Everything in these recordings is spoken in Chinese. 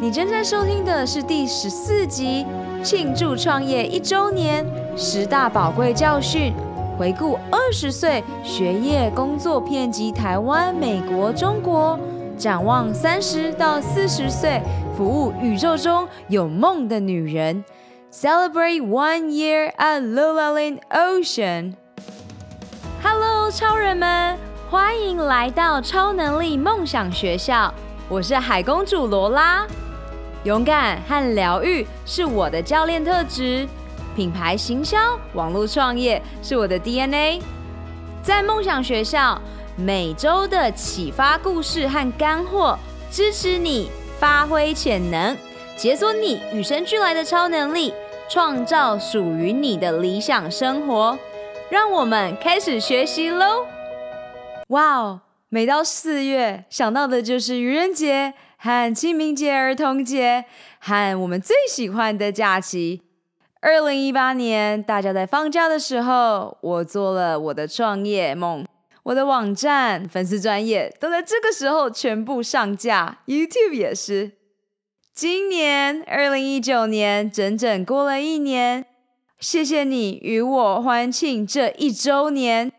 你正在收听的是第十四集，庆祝创业一周年，十大宝贵教训，回顾二十岁学业工作遍及台湾、美国、中国，展望三十到四十岁，服务宇宙中有梦的女人。Celebrate one year at Lulaline Ocean。Hello，超人们，欢迎来到超能力梦想学校，我是海公主罗拉。勇敢和疗愈是我的教练特质，品牌行销、网络创业是我的 DNA。在梦想学校，每周的启发故事和干货，支持你发挥潜能，解锁你与生俱来的超能力，创造属于你的理想生活。让我们开始学习喽！哇哦，每到四月，想到的就是愚人节。和清明节、儿童节，和我们最喜欢的假期。二零一八年，大家在放假的时候，我做了我的创业梦。我的网站、粉丝专业都在这个时候全部上架，YouTube 也是。今年二零一九年，整整过了一年，谢谢你与我欢庆这一周年。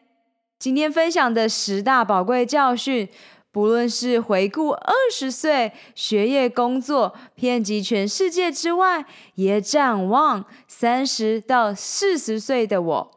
今天分享的十大宝贵教训。不论是回顾二十岁学业工作遍及全世界之外，也展望三十到四十岁的我，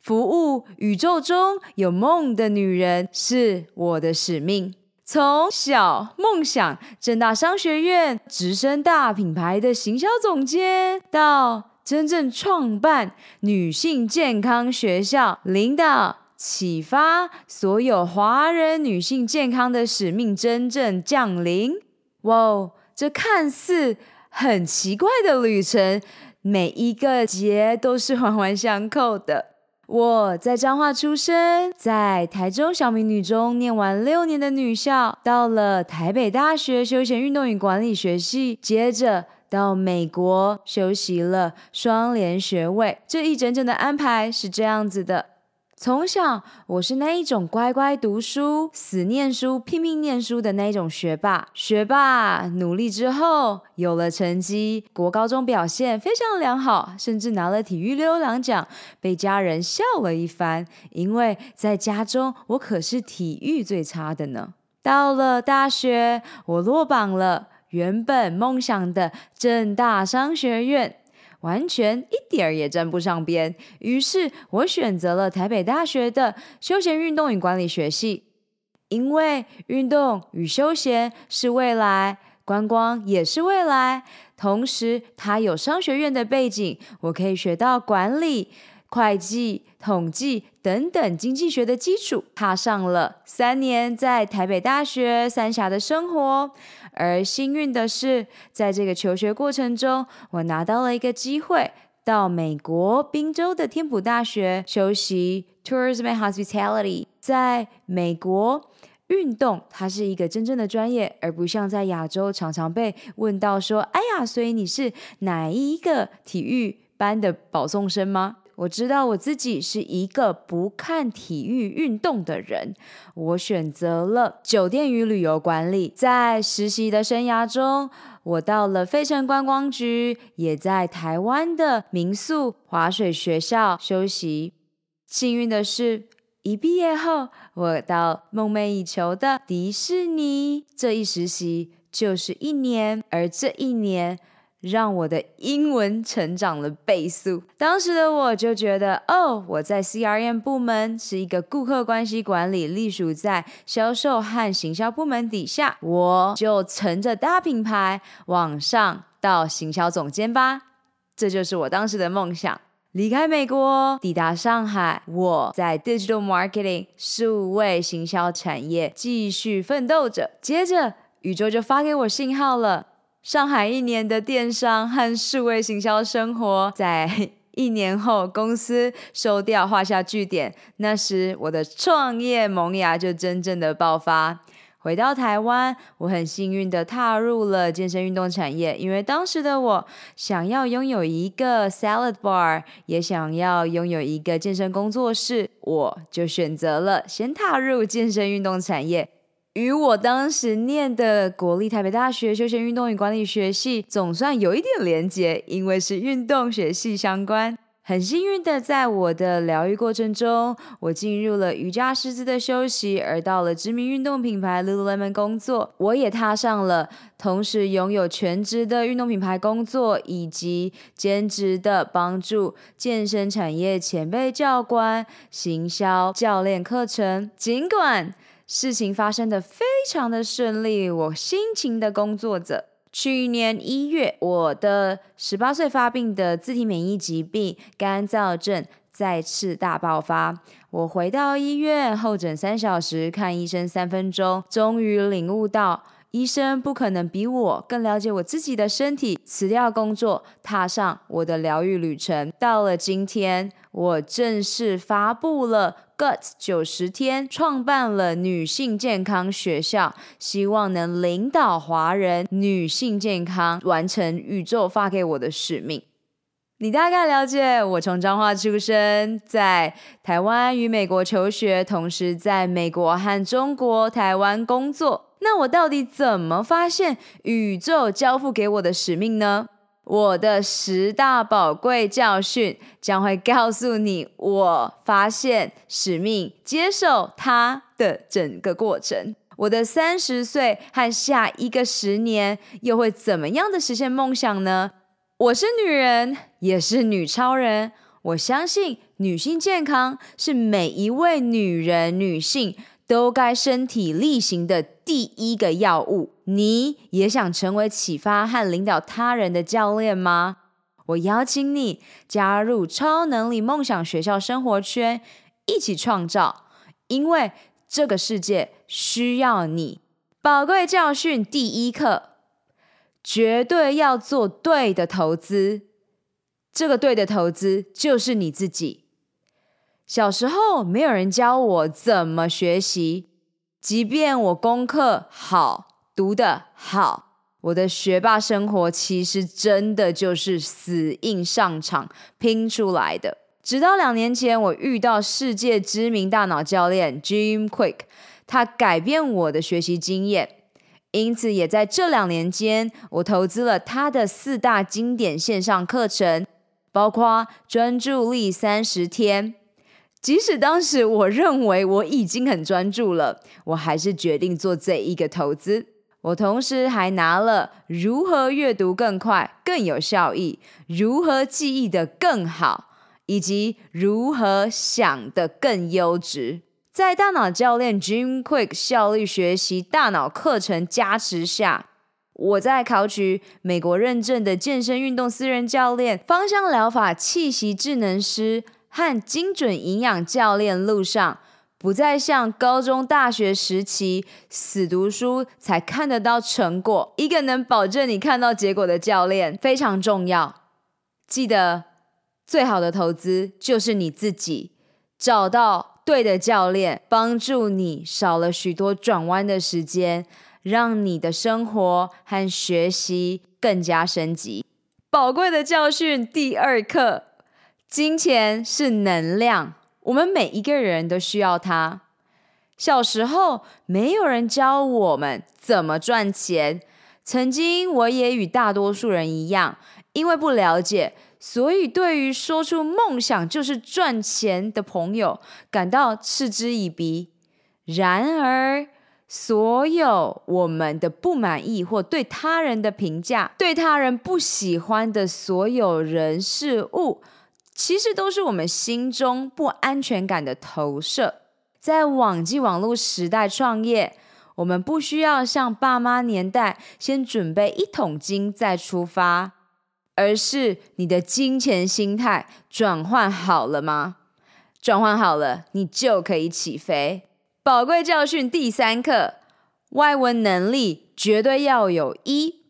服务宇宙中有梦的女人是我的使命。从小梦想正大商学院直升大品牌的行销总监，到真正创办女性健康学校领导。启发所有华人女性健康的使命真正降临。哇哦，这看似很奇怪的旅程，每一个节都是环环相扣的。我在彰化出生，在台中小明女中念完六年的女校，到了台北大学休闲运动与管理学系，接着到美国修习了双联学位。这一整整的安排是这样子的。从小，我是那一种乖乖读书、死念书、拼命念书的那一种学霸。学霸努力之后有了成绩，国高中表现非常良好，甚至拿了体育优良奖，被家人笑了一番。因为在家中，我可是体育最差的呢。到了大学，我落榜了，原本梦想的正大商学院。完全一点儿也沾不上边，于是我选择了台北大学的休闲运动与管理学系，因为运动与休闲是未来，观光也是未来，同时它有商学院的背景，我可以学到管理、会计、统计等等经济学的基础，踏上了三年在台北大学三峡的生活。而幸运的是，在这个求学过程中，我拿到了一个机会，到美国宾州的天普大学修习 Tourism and Hospitality。在美国，运动它是一个真正的专业，而不像在亚洲常常被问到说：“哎呀，所以你是哪一个体育班的保送生吗？”我知道我自己是一个不看体育运动的人，我选择了酒店与旅游管理。在实习的生涯中，我到了费城观光局，也在台湾的民宿滑水学校休息。幸运的是，一毕业后，我到梦寐以求的迪士尼。这一实习就是一年，而这一年。让我的英文成长了倍速。当时的我就觉得，哦，我在 CRM 部门是一个顾客关系管理，隶属在销售和行销部门底下，我就乘着大品牌往上到行销总监吧。这就是我当时的梦想。离开美国，抵达上海，我在 Digital Marketing 数位行销产业继续奋斗着。接着，宇宙就发给我信号了。上海一年的电商和数位行销生活，在 一年后公司收掉，画下句点。那时我的创业萌芽就真正的爆发。回到台湾，我很幸运的踏入了健身运动产业，因为当时的我想要拥有一个 salad bar，也想要拥有一个健身工作室，我就选择了先踏入健身运动产业。与我当时念的国立台北大学休闲运动与管理学系总算有一点连结，因为是运动学系相关。很幸运的，在我的疗愈过程中，我进入了瑜伽师资的修习，而到了知名运动品牌 Lululemon 工作。我也踏上了同时拥有全职的运动品牌工作，以及兼职的帮助健身产业前辈教官、行销教练课程。尽管事情发生的非常的顺利，我辛勤的工作着。去年一月，我的十八岁发病的自体免疫疾病干燥症再次大爆发。我回到医院候诊三小时，看医生三分钟，终于领悟到医生不可能比我更了解我自己的身体。辞掉工作，踏上我的疗愈旅程。到了今天，我正式发布了。Gut 九十天创办了女性健康学校，希望能领导华人女性健康，完成宇宙发给我的使命。你大概了解，我从彰化出生，在台湾与美国求学，同时在美国和中国台湾工作。那我到底怎么发现宇宙交付给我的使命呢？我的十大宝贵教训将会告诉你，我发现使命、接受它的整个过程。我的三十岁和下一个十年又会怎么样的实现梦想呢？我是女人，也是女超人。我相信女性健康是每一位女人、女性。都该身体力行的第一个要务。你也想成为启发和领导他人的教练吗？我邀请你加入超能力梦想学校生活圈，一起创造，因为这个世界需要你。宝贵教训第一课：绝对要做对的投资。这个对的投资就是你自己。小时候没有人教我怎么学习，即便我功课好，读得好，我的学霸生活其实真的就是死硬上场拼出来的。直到两年前，我遇到世界知名大脑教练 Jim Quick，他改变我的学习经验，因此也在这两年间，我投资了他的四大经典线上课程，包括专注力三十天。即使当时我认为我已经很专注了，我还是决定做这一个投资。我同时还拿了如何阅读更快、更有效益，如何记忆得更好，以及如何想得更优质。在大脑教练 Jim Quick 效率学习大脑课程加持下，我在考取美国认证的健身运动私人教练、芳香疗法气息智能师。和精准营养教练路上，不再像高中、大学时期死读书才看得到成果。一个能保证你看到结果的教练非常重要。记得，最好的投资就是你自己。找到对的教练，帮助你少了许多转弯的时间，让你的生活和学习更加升级。宝贵的教训第二课。金钱是能量，我们每一个人都需要它。小时候，没有人教我们怎么赚钱。曾经，我也与大多数人一样，因为不了解，所以对于说出梦想就是赚钱的朋友感到嗤之以鼻。然而，所有我们的不满意或对他人的评价，对他人不喜欢的所有人事物，其实都是我们心中不安全感的投射。在网际网络时代创业，我们不需要像爸妈年代先准备一桶金再出发，而是你的金钱心态转换好了吗？转换好了，你就可以起飞。宝贵教训第三课：外文能力绝对要有一。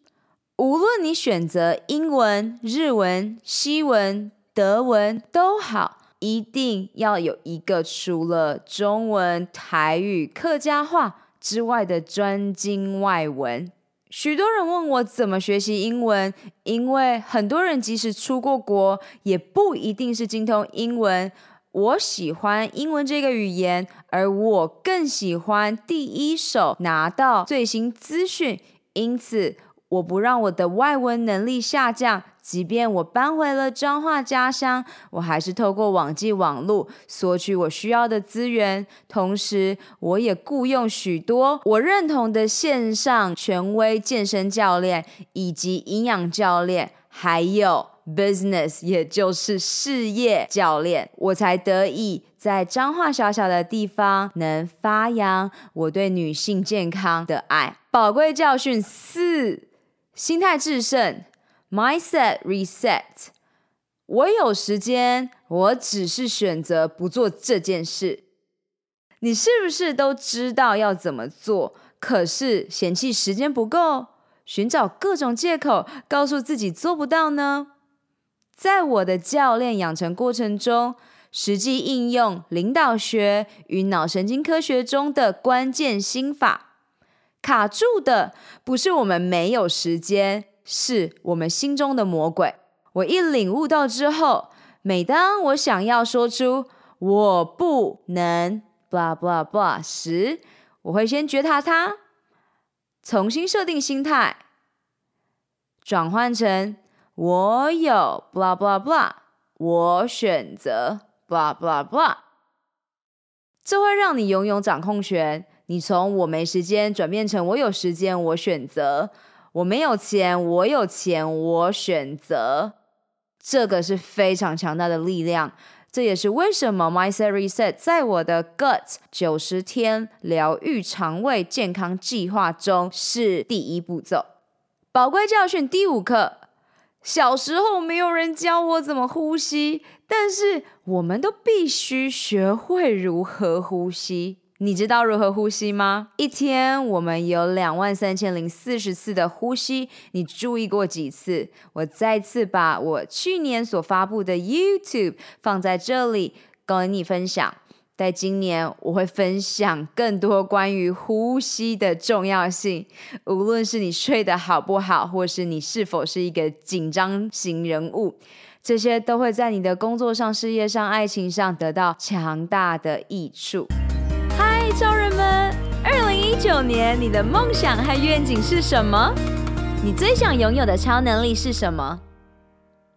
无论你选择英文、日文、西文。德文都好，一定要有一个除了中文、台语、客家话之外的专精外文。许多人问我怎么学习英文，因为很多人即使出过国，也不一定是精通英文，我喜欢英文这个语言，而我更喜欢第一手拿到最新资讯，因此我不让我的外文能力下降。即便我搬回了彰化家乡，我还是透过网际网络索取我需要的资源。同时，我也雇佣许多我认同的线上权威健身教练以及营养教练，还有 business，也就是事业教练，我才得以在彰化小小的地方能发扬我对女性健康的爱。宝贵教训四：心态致胜。Mindset reset。我有时间，我只是选择不做这件事。你是不是都知道要怎么做，可是嫌弃时间不够，寻找各种借口，告诉自己做不到呢？在我的教练养成过程中，实际应用领导学与脑神经科学中的关键心法，卡住的不是我们没有时间。是我们心中的魔鬼。我一领悟到之后，每当我想要说出“我不能 ”blah blah blah 时，我会先觉察它，重新设定心态，转换成“我有 blah blah blah”，我选择 blah blah blah。这会让你拥有掌控权。你从“我没时间”转变成“我有时间”，我选择。我没有钱，我有钱，我选择。这个是非常强大的力量。这也是为什么 Mindset Reset 在我的 Gut 九十天疗愈肠胃健康计划中是第一步骤。宝贵教训第五课：小时候没有人教我怎么呼吸，但是我们都必须学会如何呼吸。你知道如何呼吸吗？一天我们有两万三千零四十次的呼吸，你注意过几次？我再次把我去年所发布的 YouTube 放在这里跟你分享。在今年，我会分享更多关于呼吸的重要性。无论是你睡得好不好，或是你是否是一个紧张型人物，这些都会在你的工作上、事业上、爱情上得到强大的益处。超人们！二零一九年，你的梦想和愿景是什么？你最想拥有的超能力是什么？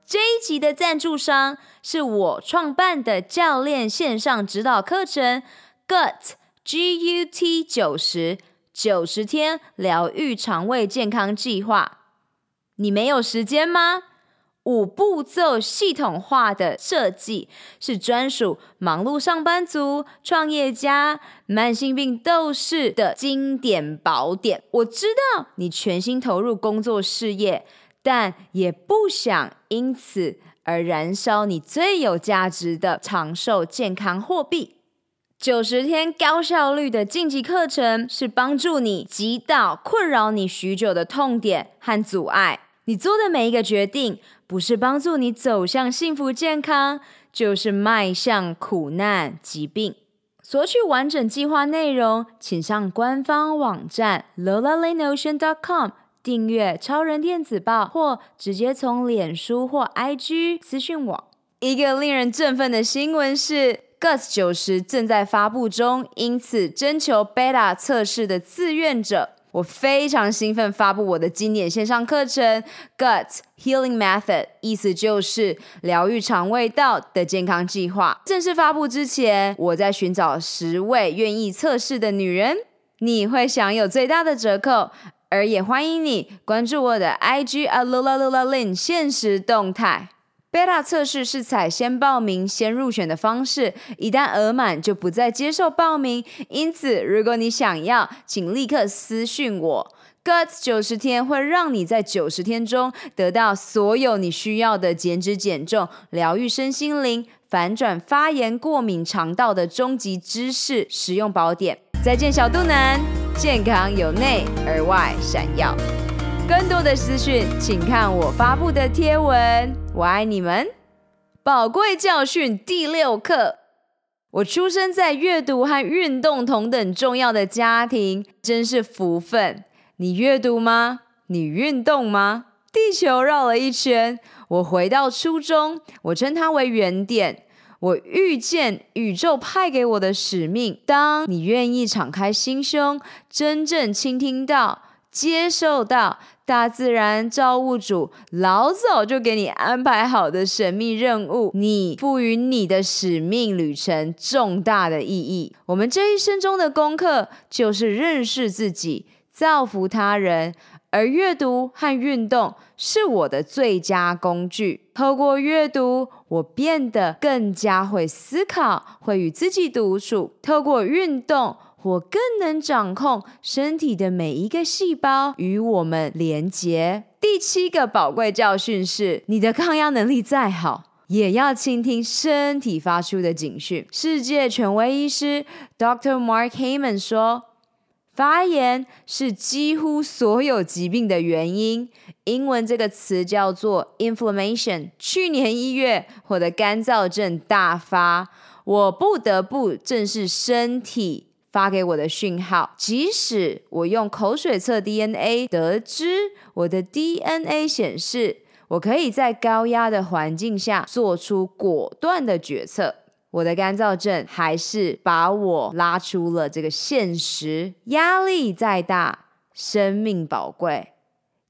这一集的赞助商是我创办的教练线上指导课程 GUT G U T 九十九十天疗愈肠胃健康计划。你没有时间吗？五步骤系统化的设计是专属忙碌上班族、创业家、慢性病斗士的经典宝典。我知道你全心投入工作事业，但也不想因此而燃烧你最有价值的长寿健康货币。九十天高效率的晋级课程是帮助你击倒困扰你许久的痛点和阻碍。你做的每一个决定，不是帮助你走向幸福健康，就是迈向苦难疾病。索取完整计划内容，请上官方网站 lolalaynotion.com 订阅超人电子报，或直接从脸书或 IG 私讯我。一个令人振奋的新闻是，Gus 九十正在发布中，因此征求 Beta 测试的自愿者。我非常兴奋发布我的经典线上课程 GUT Healing Method，意思就是疗愈肠胃道的健康计划。正式发布之前，我在寻找十位愿意测试的女人，你会享有最大的折扣，而也欢迎你关注我的 IG @lolaLolaLin 限时动态。Beta 测试是采先报名先入选的方式，一旦额满就不再接受报名。因此，如果你想要，请立刻私讯我。GUT 九十天会让你在九十天中得到所有你需要的减脂减重、疗愈身心灵、反转发炎过敏肠道的终极知识实用宝典。再见，小肚腩，健康由内而外闪耀。更多的资讯，请看我发布的贴文。我爱你们！宝贵教训第六课：我出生在阅读和运动同等重要的家庭，真是福分。你阅读吗？你运动吗？地球绕了一圈，我回到初中，我称它为原点。我遇见宇宙派给我的使命。当你愿意敞开心胸，真正倾听到、接受到大自然造物主老早就给你安排好的神秘任务，你赋予你的使命旅程重大的意义。我们这一生中的功课就是认识自己，造福他人。而阅读和运动是我的最佳工具。透过阅读，我变得更加会思考，会与自己独处；透过运动，我更能掌控身体的每一个细胞，与我们连结。第七个宝贵教训是：你的抗压能力再好，也要倾听身体发出的警讯。世界权威医师 Dr. Mark Heyman 说。发炎是几乎所有疾病的原因。英文这个词叫做 inflammation。去年一月，我的干燥症大发，我不得不正视身体发给我的讯号。即使我用口水测 DNA，得知我的 DNA 显示，我可以在高压的环境下做出果断的决策。我的干燥症还是把我拉出了这个现实。压力再大，生命宝贵；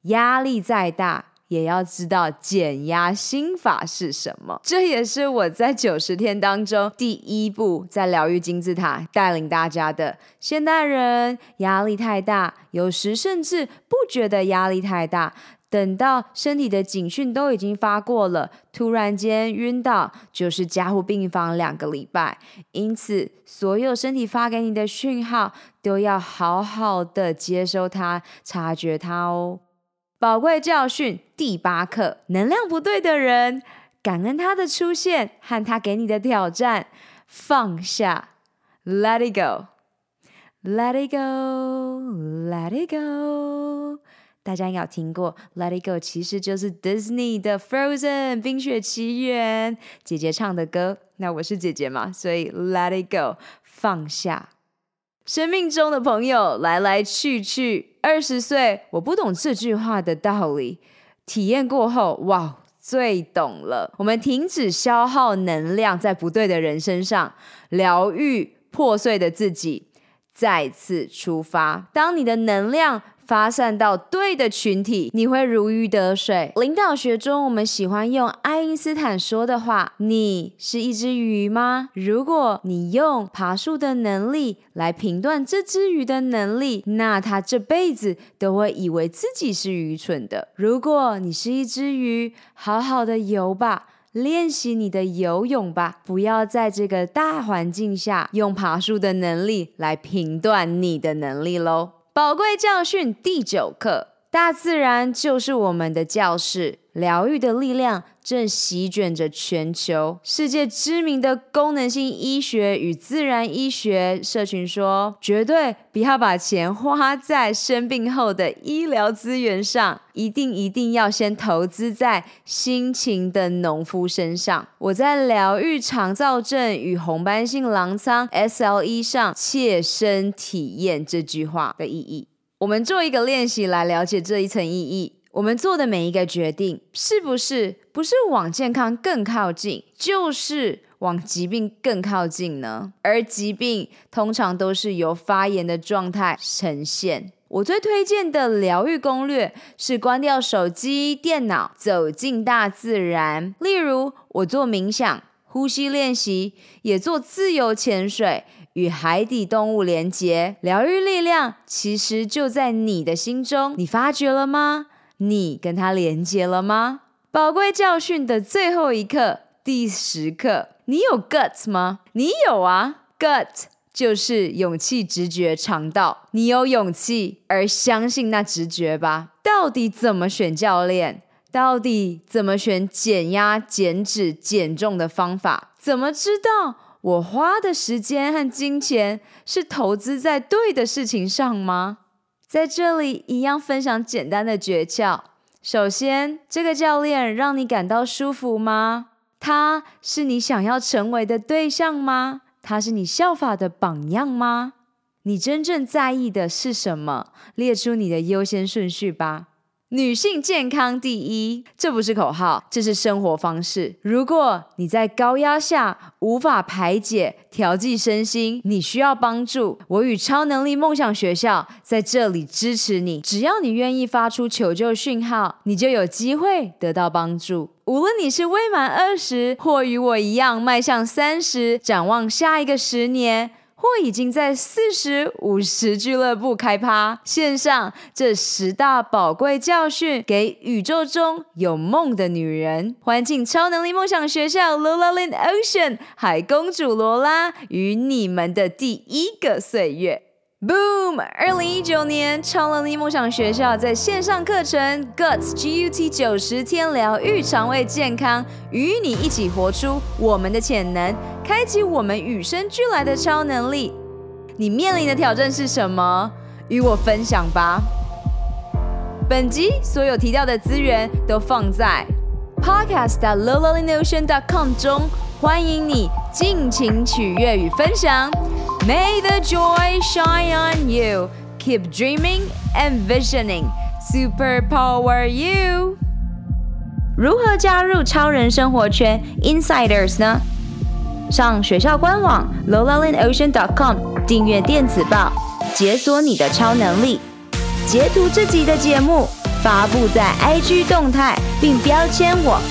压力再大，也要知道减压心法是什么。这也是我在九十天当中第一步在疗愈金字塔带领大家的。现代人压力太大，有时甚至不觉得压力太大。等到身体的警讯都已经发过了，突然间晕倒，就是加护病房两个礼拜。因此，所有身体发给你的讯号，都要好好的接收它，察觉它哦。宝贵教训第八课：能量不对的人，感恩他的出现和他给你的挑战，放下，Let it go，Let it go，Let it go。大家应该有听过《Let It Go》，其实就是 Disney 的《Frozen》冰雪奇缘姐姐唱的歌。那我是姐姐嘛，所以 Let It Go，放下。生命中的朋友来来去去，二十岁我不懂这句话的道理，体验过后，哇，最懂了。我们停止消耗能量在不对的人身上，疗愈破碎的自己，再次出发。当你的能量发散到对的群体，你会如鱼得水。领导学中，我们喜欢用爱因斯坦说的话：“你是一只鱼吗？如果你用爬树的能力来评断这只鱼的能力，那它这辈子都会以为自己是愚蠢的。如果你是一只鱼，好好的游吧，练习你的游泳吧，不要在这个大环境下用爬树的能力来评断你的能力喽。”宝贵教训第九课：大自然就是我们的教室，疗愈的力量正席卷着全球。世界知名的功能性医学与自然医学社群说，绝对不要把钱花在生病后的医疗资源上，一定一定要先投资在辛勤的农夫身上。我在疗愈肠躁症与红斑性狼疮 SLE 上切身体验这句话的意义。我们做一个练习来了解这一层意义。我们做的每一个决定，是不是不是往健康更靠近，就是往疾病更靠近呢？而疾病通常都是由发炎的状态呈现。我最推荐的疗愈攻略是关掉手机、电脑，走进大自然。例如，我做冥想、呼吸练习，也做自由潜水，与海底动物连结。疗愈力量其实就在你的心中，你发觉了吗？你跟他连接了吗？宝贵教训的最后一课，第十课，你有 guts 吗？你有啊，gut 就是勇气、直觉、肠道。你有勇气而相信那直觉吧。到底怎么选教练？到底怎么选减压、减脂、减重的方法？怎么知道我花的时间和金钱是投资在对的事情上吗？在这里一样分享简单的诀窍。首先，这个教练让你感到舒服吗？他是你想要成为的对象吗？他是你效法的榜样吗？你真正在意的是什么？列出你的优先顺序吧。女性健康第一，这不是口号，这是生活方式。如果你在高压下无法排解、调剂身心，你需要帮助，我与超能力梦想学校在这里支持你。只要你愿意发出求救讯号，你就有机会得到帮助。无论你是未满二十，或与我一样迈向三十，展望下一个十年。或已经在四十五十俱乐部开趴，献上这十大宝贵教训给宇宙中有梦的女人。欢迎超能力梦想学校，Lola Lin Ocean 海公主罗拉与你们的第一个岁月。Boom！二零一九年，超能力梦想学校在线上课程 Guts GUT 九十天疗愈肠胃健康，与你一起活出我们的潜能，开启我们与生俱来的超能力。你面临的挑战是什么？与我分享吧。本集所有提到的资源都放在 podcast.lolalinocean.com 中，欢迎你尽情取悦与分享。May the joy shine on you. Keep dreaming and visioning. Superpower you. 如何加入超人生活圈 Insiders 呢？上学校官网 lolalinocean.com 订阅电子报，解锁你的超能力。截图这集的节目，发布在 IG 动态，并标签我。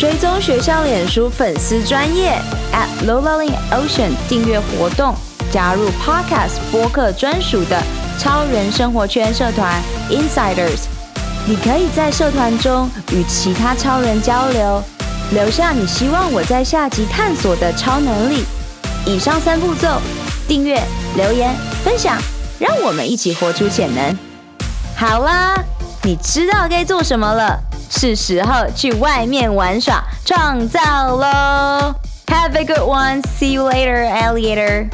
追踪学校脸书粉丝专页 at lolalinocean 订阅活动，加入 Podcast 播客专属的超人生活圈社团 Insiders。你可以在社团中与其他超人交流，留下你希望我在下集探索的超能力。以上三步骤：订阅、留言、分享，让我们一起活出潜能。好啦，你知道该做什么了。是时候去外面玩耍、创造喽！Have a good one. See you later, alligator.